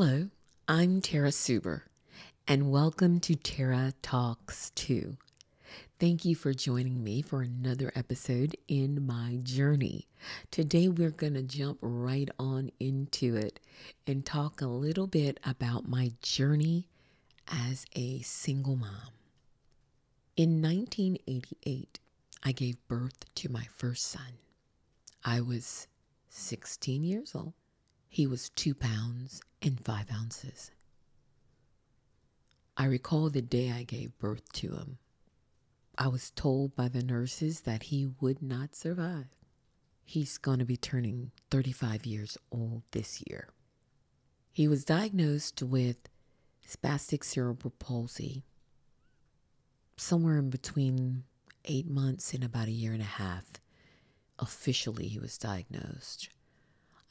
Hello, I'm Tara Suber, and welcome to Tara Talks 2. Thank you for joining me for another episode in my journey. Today, we're going to jump right on into it and talk a little bit about my journey as a single mom. In 1988, I gave birth to my first son. I was 16 years old. He was two pounds and five ounces. I recall the day I gave birth to him. I was told by the nurses that he would not survive. He's going to be turning 35 years old this year. He was diagnosed with spastic cerebral palsy somewhere in between eight months and about a year and a half. Officially, he was diagnosed.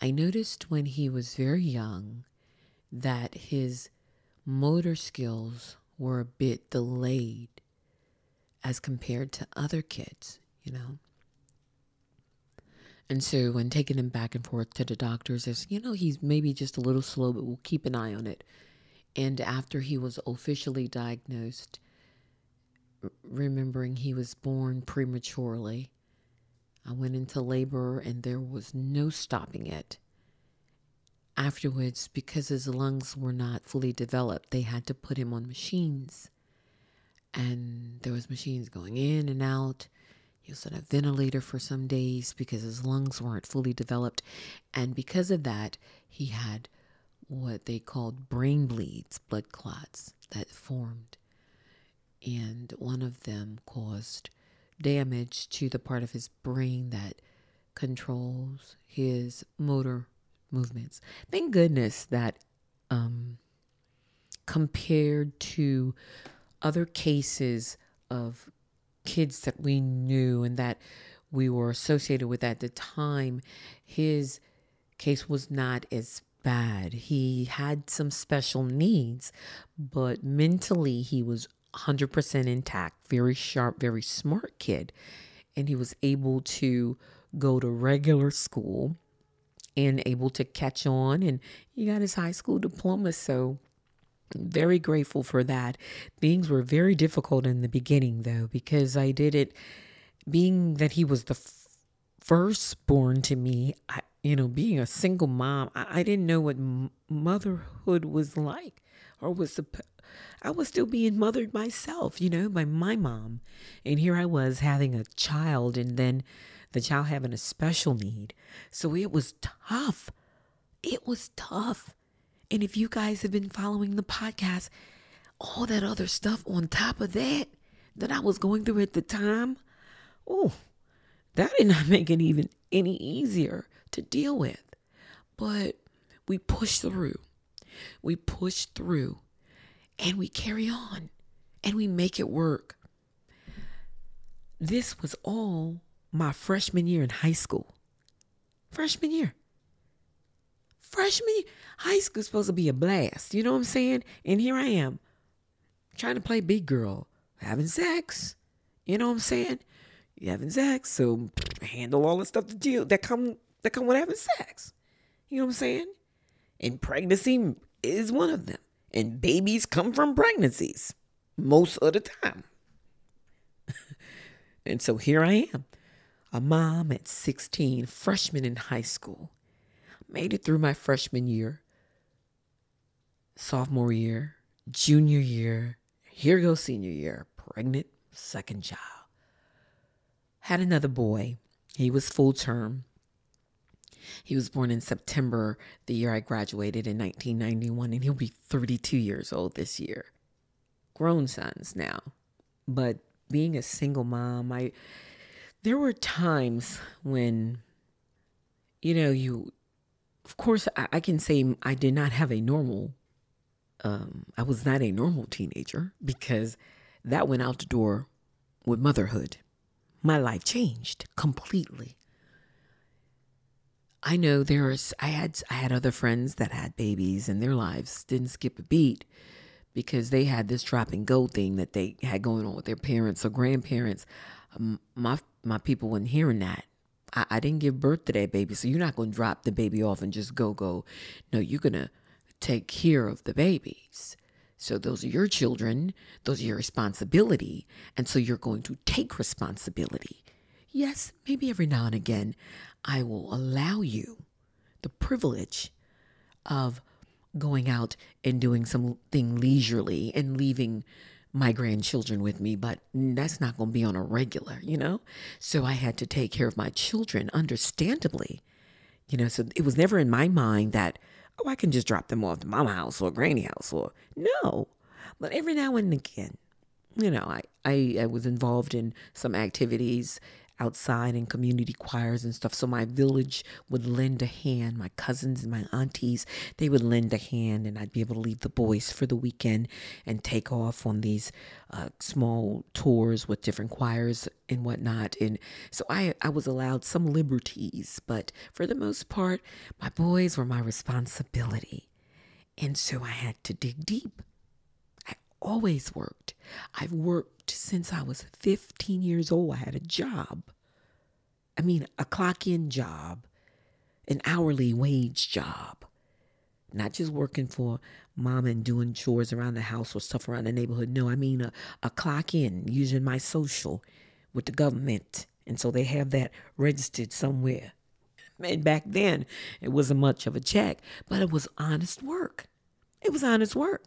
I noticed when he was very young that his motor skills were a bit delayed as compared to other kids, you know. And so when taking him back and forth to the doctors, says, you know, he's maybe just a little slow, but we'll keep an eye on it. And after he was officially diagnosed, remembering he was born prematurely, I went into labor and there was no stopping it. Afterwards, because his lungs were not fully developed, they had to put him on machines. And there was machines going in and out. He was on a ventilator for some days because his lungs weren't fully developed. And because of that, he had what they called brain bleeds, blood clots that formed. And one of them caused damage to the part of his brain that controls his motor movements. Thank goodness that um, compared to other cases of kids that we knew and that we were associated with at the time, his case was not as bad. He had some special needs, but mentally he was 100% intact, very sharp, very smart kid. And he was able to go to regular school and able to catch on. And he got his high school diploma. So, very grateful for that. Things were very difficult in the beginning, though, because I did it being that he was the f- firstborn to me. I, you know, being a single mom, I, I didn't know what m- motherhood was like or was I was still being mothered myself, you know, by my mom. And here I was having a child and then the child having a special need. So it was tough. It was tough. And if you guys have been following the podcast, all that other stuff on top of that that I was going through at the time, oh, that did not make it even any easier to deal with. But we pushed through. We push through and we carry on and we make it work. This was all my freshman year in high school. Freshman year. Freshman year. High school supposed to be a blast. You know what I'm saying? And here I am trying to play big girl, having sex. You know what I'm saying? You having sex, so handle all the stuff that deal that come that come with having sex. You know what I'm saying? And pregnancy is one of them. And babies come from pregnancies most of the time. and so here I am, a mom at 16, freshman in high school. Made it through my freshman year, sophomore year, junior year, here goes senior year, pregnant, second child. Had another boy. He was full term. He was born in September, the year I graduated in 1991, and he'll be 32 years old this year. Grown sons now. But being a single mom, I there were times when you know, you of course I, I can say I did not have a normal um I was not a normal teenager because that went out the door with motherhood. My life changed completely. I know there's I had I had other friends that had babies and their lives didn't skip a beat because they had this drop and go thing that they had going on with their parents or grandparents. Um, my my people weren't hearing that. I, I didn't give birth to that baby, so you're not going to drop the baby off and just go go. No, you're gonna take care of the babies. So those are your children, those are your responsibility. And so you're going to take responsibility. Yes, maybe every now and again, I will allow you the privilege of going out and doing something leisurely and leaving my grandchildren with me, but that's not going to be on a regular, you know? So I had to take care of my children, understandably. You know, so it was never in my mind that, oh, I can just drop them off to mama house or granny house or no. But every now and again, you know, I, I, I was involved in some activities outside in community choirs and stuff. So my village would lend a hand. My cousins and my aunties, they would lend a hand, and I'd be able to leave the boys for the weekend and take off on these uh, small tours with different choirs and whatnot. And so I, I was allowed some liberties, but for the most part, my boys were my responsibility. And so I had to dig deep. Always worked. I've worked since I was 15 years old. I had a job. I mean, a clock in job, an hourly wage job, not just working for mom and doing chores around the house or stuff around the neighborhood. No, I mean a, a clock in using my social with the government. And so they have that registered somewhere. And back then, it wasn't much of a check, but it was honest work. It was honest work.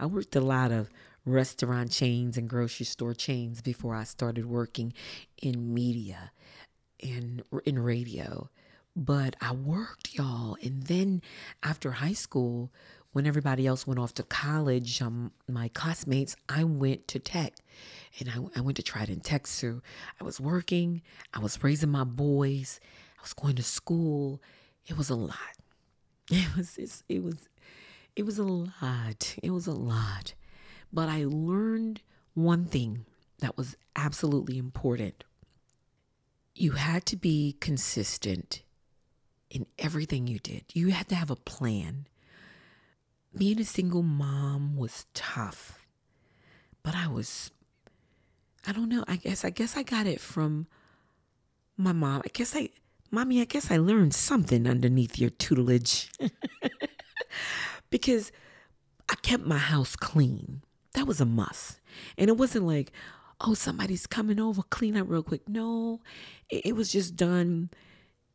I worked a lot of restaurant chains and grocery store chains before I started working in media and in radio. But I worked, y'all. And then after high school, when everybody else went off to college, um, my classmates, I went to tech and I, I went to Trident Tech. So I was working, I was raising my boys, I was going to school. It was a lot. It was, it was, it was a lot. It was a lot. But I learned one thing that was absolutely important. You had to be consistent in everything you did. You had to have a plan. Being a single mom was tough, but I was, I don't know, I guess, I guess I got it from my mom. I guess I, mommy, I guess I learned something underneath your tutelage because I kept my house clean. That was a must. And it wasn't like, oh, somebody's coming over, clean up real quick. No, it, it was just done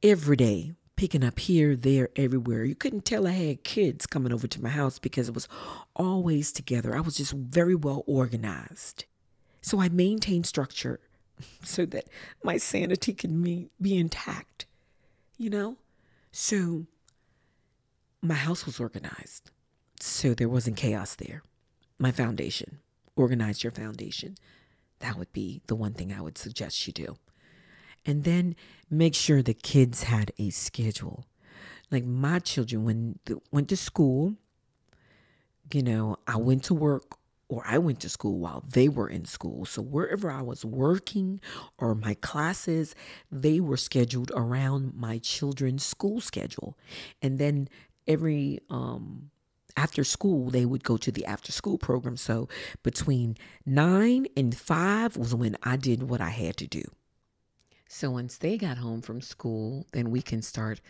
every day, picking up here, there, everywhere. You couldn't tell I had kids coming over to my house because it was always together. I was just very well organized. So I maintained structure so that my sanity could be, be intact, you know? So my house was organized. So there wasn't chaos there my foundation. Organize your foundation. That would be the one thing I would suggest you do. And then make sure the kids had a schedule. Like my children, when they went to school, you know, I went to work or I went to school while they were in school. So wherever I was working or my classes, they were scheduled around my children's school schedule. And then every um after school, they would go to the after school program. So between nine and five was when I did what I had to do. So once they got home from school, then we can start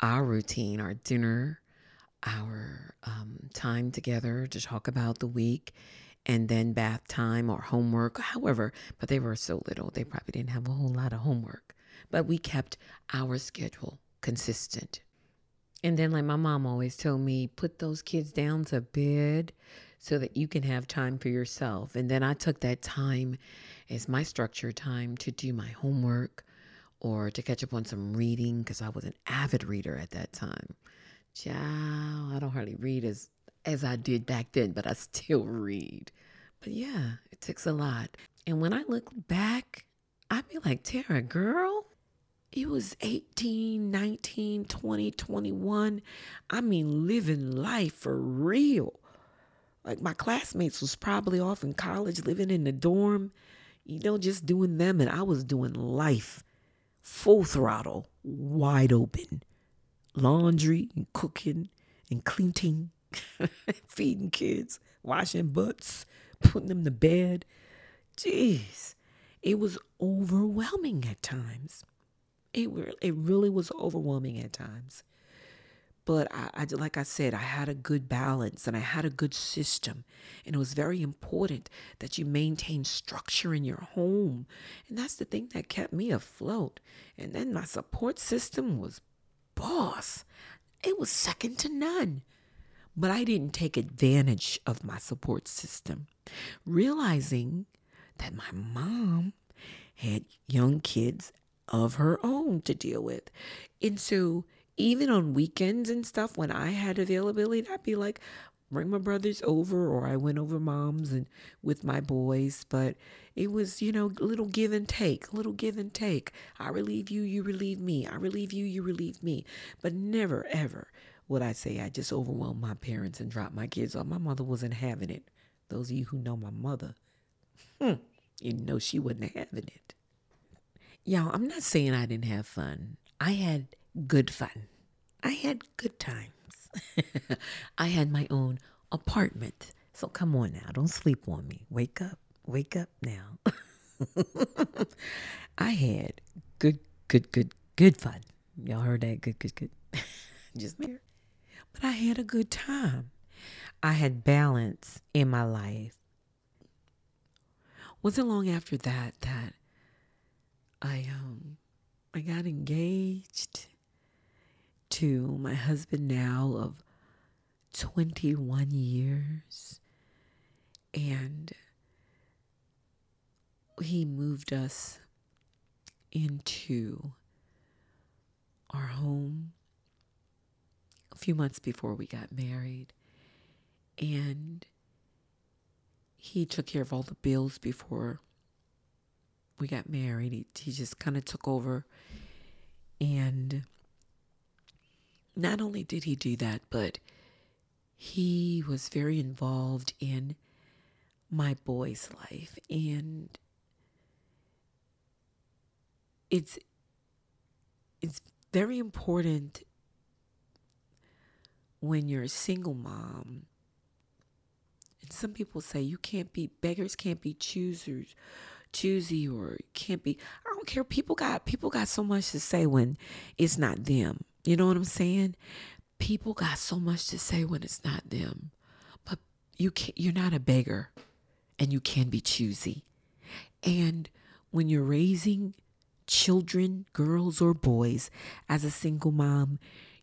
our routine, our dinner, our um, time together to talk about the week, and then bath time or homework, however. But they were so little, they probably didn't have a whole lot of homework. But we kept our schedule consistent. And then, like my mom always told me, put those kids down to bed so that you can have time for yourself. And then I took that time as my structured time to do my homework or to catch up on some reading because I was an avid reader at that time. Child, I don't hardly read as as I did back then, but I still read. But yeah, it takes a lot. And when I look back, I'd be like, Tara, girl, it was 18, 19, 20, 21. I mean, living life for real. Like my classmates was probably off in college, living in the dorm, you know, just doing them. And I was doing life full throttle, wide open. Laundry and cooking and cleaning, feeding kids, washing butts, putting them to bed. Jeez, it was overwhelming at times. It, it really was overwhelming at times. But I, I, like I said, I had a good balance and I had a good system. And it was very important that you maintain structure in your home. And that's the thing that kept me afloat. And then my support system was boss. It was second to none. But I didn't take advantage of my support system, realizing that my mom had young kids of her own to deal with. And so even on weekends and stuff, when I had availability, I'd be like, bring my brothers over, or I went over mom's and with my boys. But it was, you know, little give and take, little give and take. I relieve you, you relieve me. I relieve you, you relieve me. But never, ever would I say I just overwhelmed my parents and dropped my kids off. My mother wasn't having it. Those of you who know my mother, hmm, you know she wasn't having it. Y'all, I'm not saying I didn't have fun. I had good fun. I had good times. I had my own apartment. So come on now, don't sleep on me. Wake up, wake up now. I had good, good, good, good fun. Y'all heard that? Good, good, good. Just there. But I had a good time. I had balance in my life. Wasn't long after that that I um I got engaged to my husband now of 21 years. And he moved us into our home a few months before we got married. And he took care of all the bills before we got married. He, he just kind of took over and not only did he do that, but he was very involved in my boy's life. And it's it's very important when you're a single mom. And some people say you can't be beggars can't be choosers choosy or can't be I don't care. People got people got so much to say when it's not them. You know what I'm saying? People got so much to say when it's not them. But you can you're not a beggar and you can be choosy. And when you're raising children, girls or boys, as a single mom,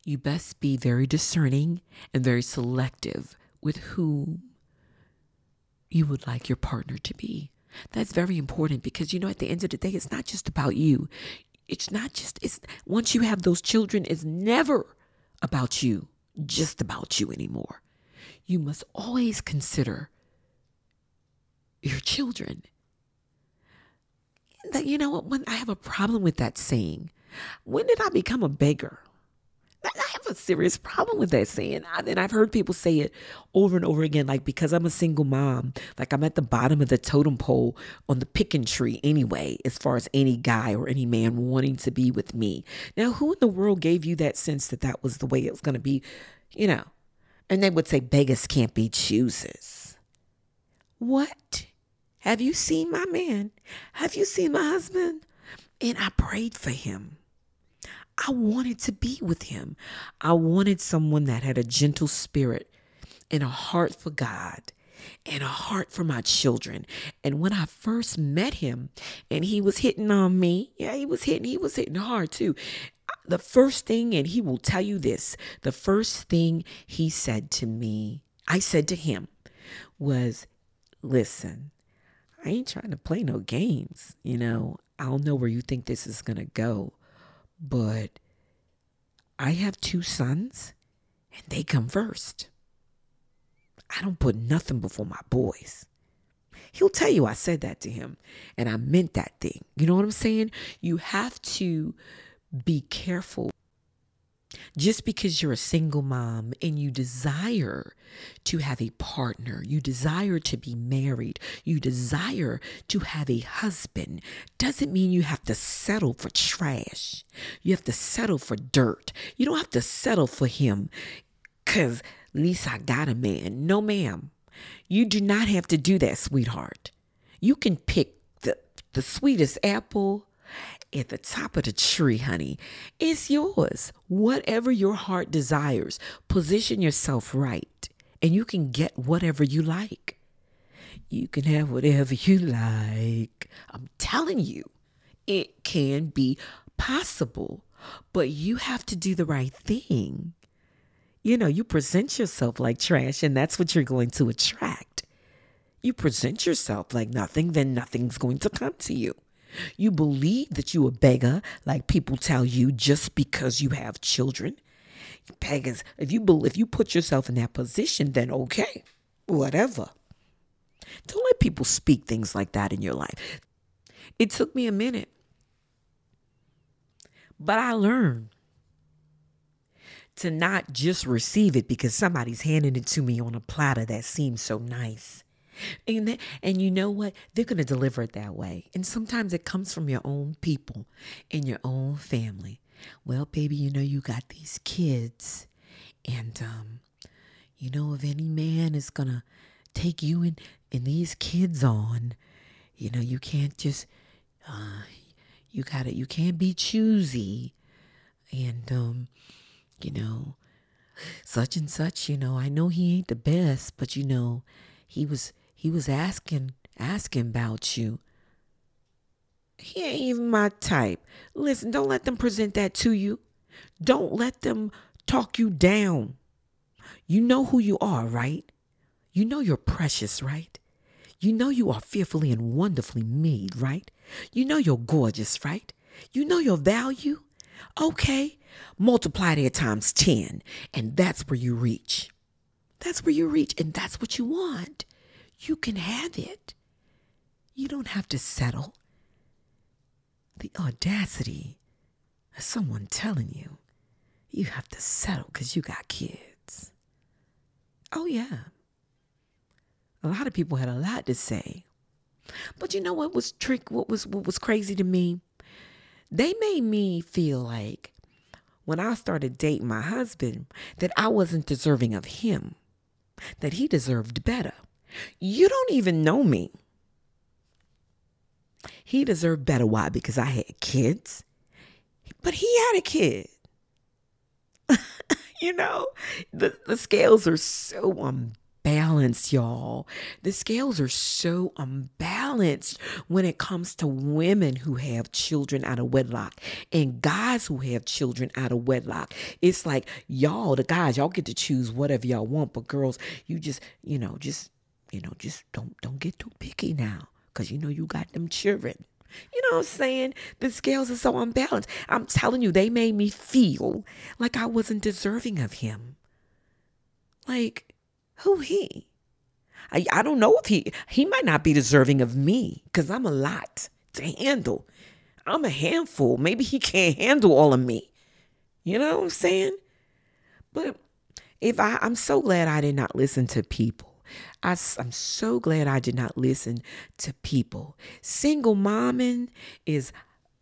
you best be very discerning and very selective with whom you would like your partner to be. That's very important because you know at the end of the day it's not just about you. It's not just it's once you have those children it's never about you just about you anymore. You must always consider your children. That you know what when i have a problem with that saying when did i become a beggar I have a serious problem with that saying. And I've heard people say it over and over again, like because I'm a single mom, like I'm at the bottom of the totem pole on the picking tree anyway, as far as any guy or any man wanting to be with me. Now, who in the world gave you that sense that that was the way it was going to be? You know, and they would say beggars can't be choosers. What? Have you seen my man? Have you seen my husband? And I prayed for him. I wanted to be with him. I wanted someone that had a gentle spirit and a heart for God and a heart for my children. And when I first met him and he was hitting on me, yeah, he was hitting, he was hitting hard too. The first thing, and he will tell you this, the first thing he said to me, I said to him, was, listen, I ain't trying to play no games. You know, I don't know where you think this is going to go but I have two sons and they come first. I don't put nothing before my boys. He'll tell you I said that to him and I meant that thing. You know what I'm saying? You have to be careful just because you're a single mom and you desire to have a partner, you desire to be married, you desire to have a husband, doesn't mean you have to settle for trash. You have to settle for dirt. You don't have to settle for him because at least I got a man. No, ma'am. You do not have to do that, sweetheart. You can pick the, the sweetest apple at the top of the tree, honey. It's yours. Whatever your heart desires, position yourself right, and you can get whatever you like. You can have whatever you like. I'm telling you, it can be possible, but you have to do the right thing. You know, you present yourself like trash, and that's what you're going to attract. You present yourself like nothing, then nothing's going to come to you. You believe that you a beggar, like people tell you, just because you have children. Beggars, if you if you put yourself in that position, then okay, whatever. Don't let people speak things like that in your life. It took me a minute, but I learned to not just receive it because somebody's handing it to me on a platter that seems so nice. And, and you know what? They're going to deliver it that way. And sometimes it comes from your own people in your own family. Well, baby, you know, you got these kids. And, um, you know, if any man is going to take you and, and these kids on, you know, you can't just, uh, you got to, you can't be choosy. And, um, you know, such and such, you know, I know he ain't the best, but, you know, he was he was asking asking about you. He ain't even my type. Listen, don't let them present that to you. Don't let them talk you down. You know who you are, right? You know you're precious, right? You know you are fearfully and wonderfully made, right? You know you're gorgeous, right? You know your value? Okay, multiply that times 10, and that's where you reach. That's where you reach, and that's what you want you can have it. You don't have to settle. The audacity of someone telling you you have to settle because you got kids. Oh, yeah. A lot of people had a lot to say. But you know what was trick what was what was crazy to me? They made me feel like when I started dating my husband that I wasn't deserving of him, that he deserved better. You don't even know me. He deserved better. Why? Because I had kids. But he had a kid. you know, the, the scales are so unbalanced, y'all. The scales are so unbalanced when it comes to women who have children out of wedlock and guys who have children out of wedlock. It's like, y'all, the guys, y'all get to choose whatever y'all want, but girls, you just, you know, just you know, just don't don't get too picky now, cause you know you got them children. You know what I'm saying? The scales are so unbalanced. I'm telling you, they made me feel like I wasn't deserving of him. Like, who he? I, I don't know if he he might not be deserving of me because I'm a lot to handle. I'm a handful. Maybe he can't handle all of me. You know what I'm saying? But if I I'm so glad I did not listen to people I, I'm so glad I did not listen to people. Single momming is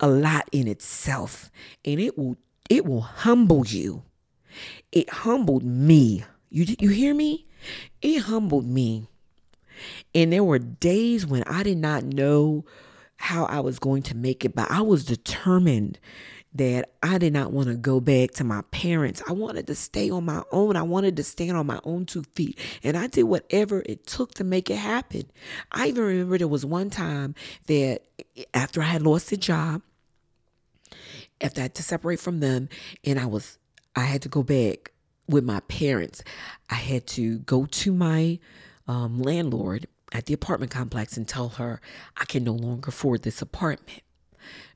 a lot in itself, and it will it will humble you. It humbled me. You you hear me? It humbled me. And there were days when I did not know how I was going to make it, but I was determined that I did not want to go back to my parents. I wanted to stay on my own. I wanted to stand on my own two feet. And I did whatever it took to make it happen. I even remember there was one time that after I had lost a job, after I had to separate from them, and I was I had to go back with my parents. I had to go to my um, landlord at the apartment complex and tell her I can no longer afford this apartment.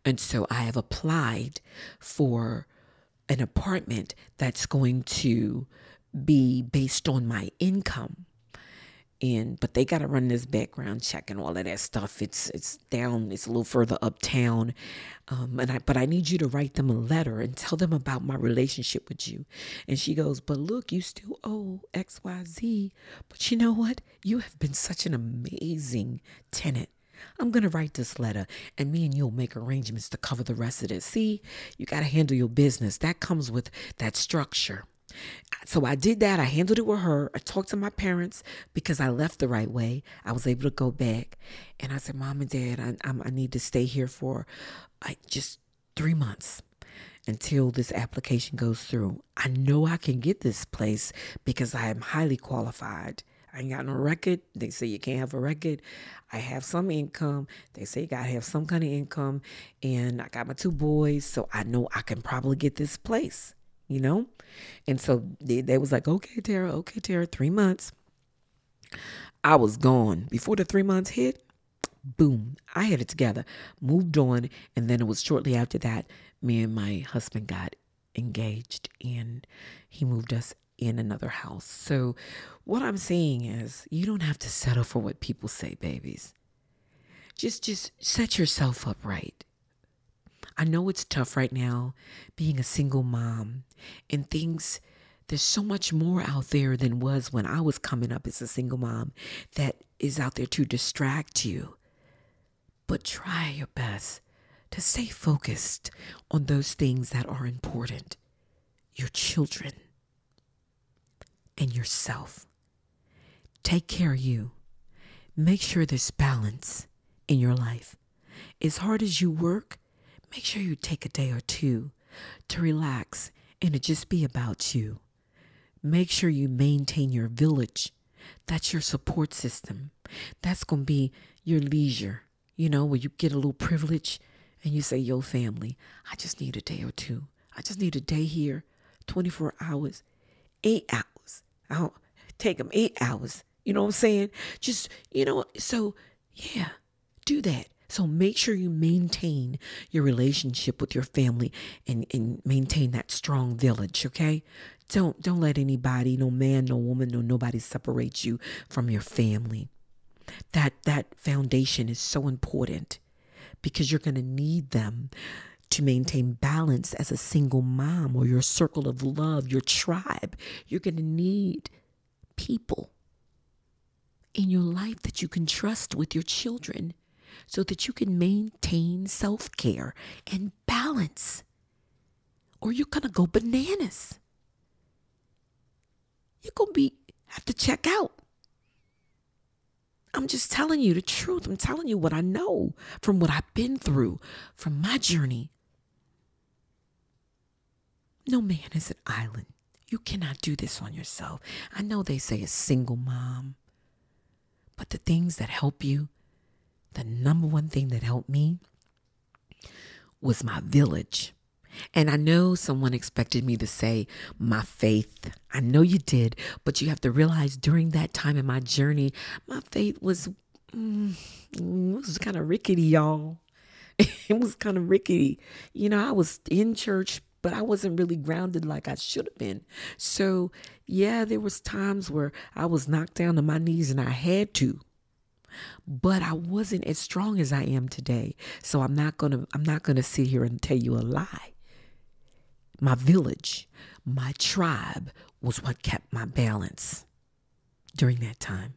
And so I have applied for an apartment that's going to be based on my income. And but they got to run this background check and all of that stuff. It's it's down. It's a little further uptown, um, and I but I need you to write them a letter and tell them about my relationship with you. And she goes, but look, you still owe X Y Z. But you know what? You have been such an amazing tenant I'm going to write this letter and me and you'll make arrangements to cover the rest of it. See, you got to handle your business. That comes with that structure. So I did that. I handled it with her. I talked to my parents because I left the right way. I was able to go back. And I said, Mom and Dad, I, I, need to stay here for I just three months until this application goes through. I know I can get this place because I am highly qualified. I ain't got no record. They say you can't have a record. I have some income. They say you gotta have some kind of income. And I got my two boys, so I know I can probably get this place, you know? And so they, they was like, okay, Tara, okay, Tara, three months. I was gone. Before the three months hit, boom, I had it together, moved on. And then it was shortly after that, me and my husband got engaged and he moved us in another house. So, what I'm saying is, you don't have to settle for what people say, babies. Just just set yourself up right. I know it's tough right now being a single mom and things there's so much more out there than was when I was coming up as a single mom that is out there to distract you. But try your best to stay focused on those things that are important your children and yourself. Take care of you. Make sure there's balance in your life. As hard as you work, make sure you take a day or two to relax and to just be about you. Make sure you maintain your village. That's your support system. That's going to be your leisure, you know, where you get a little privilege and you say, Yo, family, I just need a day or two. I just need a day here, 24 hours, eight hours. I'll take them eight hours. You know what I'm saying? Just, you know, so yeah, do that. So make sure you maintain your relationship with your family and, and maintain that strong village, okay? Don't don't let anybody, no man, no woman, no nobody separate you from your family. That that foundation is so important because you're going to need them to maintain balance as a single mom or your circle of love, your tribe. You're going to need people in your life that you can trust with your children so that you can maintain self care and balance. Or you're going to go bananas. You're going to be have to check out. I'm just telling you the truth. I'm telling you what I know from what I've been through, from my journey. No man is an island. You cannot do this on yourself. I know they say a single mom, but the things that help you, the number one thing that helped me was my village. And I know someone expected me to say my faith. I know you did, but you have to realize during that time in my journey, my faith was mm, was kind of rickety, y'all. it was kind of rickety. You know, I was in church, but I wasn't really grounded like I should have been. So, yeah, there was times where I was knocked down to my knees and I had to. But I wasn't as strong as I am today. So I'm not going to I'm not going to sit here and tell you a lie my village, my tribe was what kept my balance during that time.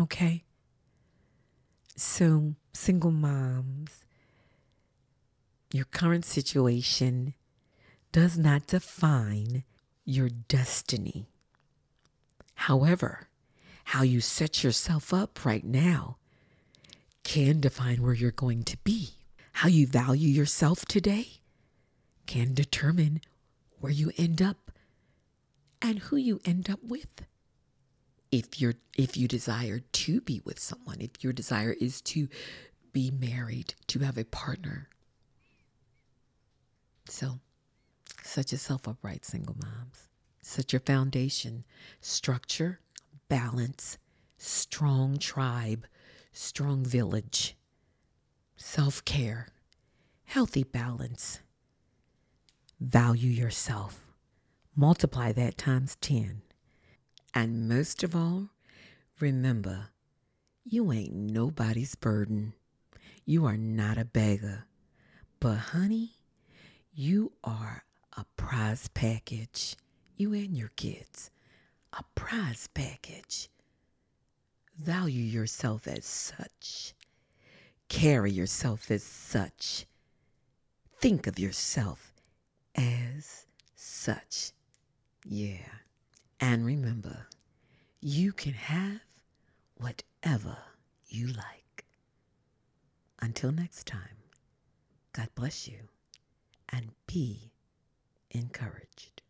Okay? So, single moms, your current situation does not define your destiny. However, how you set yourself up right now can define where you're going to be. How you value yourself today can determine where you end up and who you end up with. If you're if you desire to be with someone, if your desire is to be married, to have a partner. So, set yourself upright, single moms. Set your foundation, structure, balance, strong tribe, strong village, self care, healthy balance, Value yourself. Multiply that times 10. And most of all, remember, you ain't nobody's burden. You are not a beggar. But, honey, you are a prize package. You and your kids. A prize package. Value yourself as such. Carry yourself as such. Think of yourself as such. Yeah. And remember, you can have whatever you like. Until next time, God bless you and be encouraged.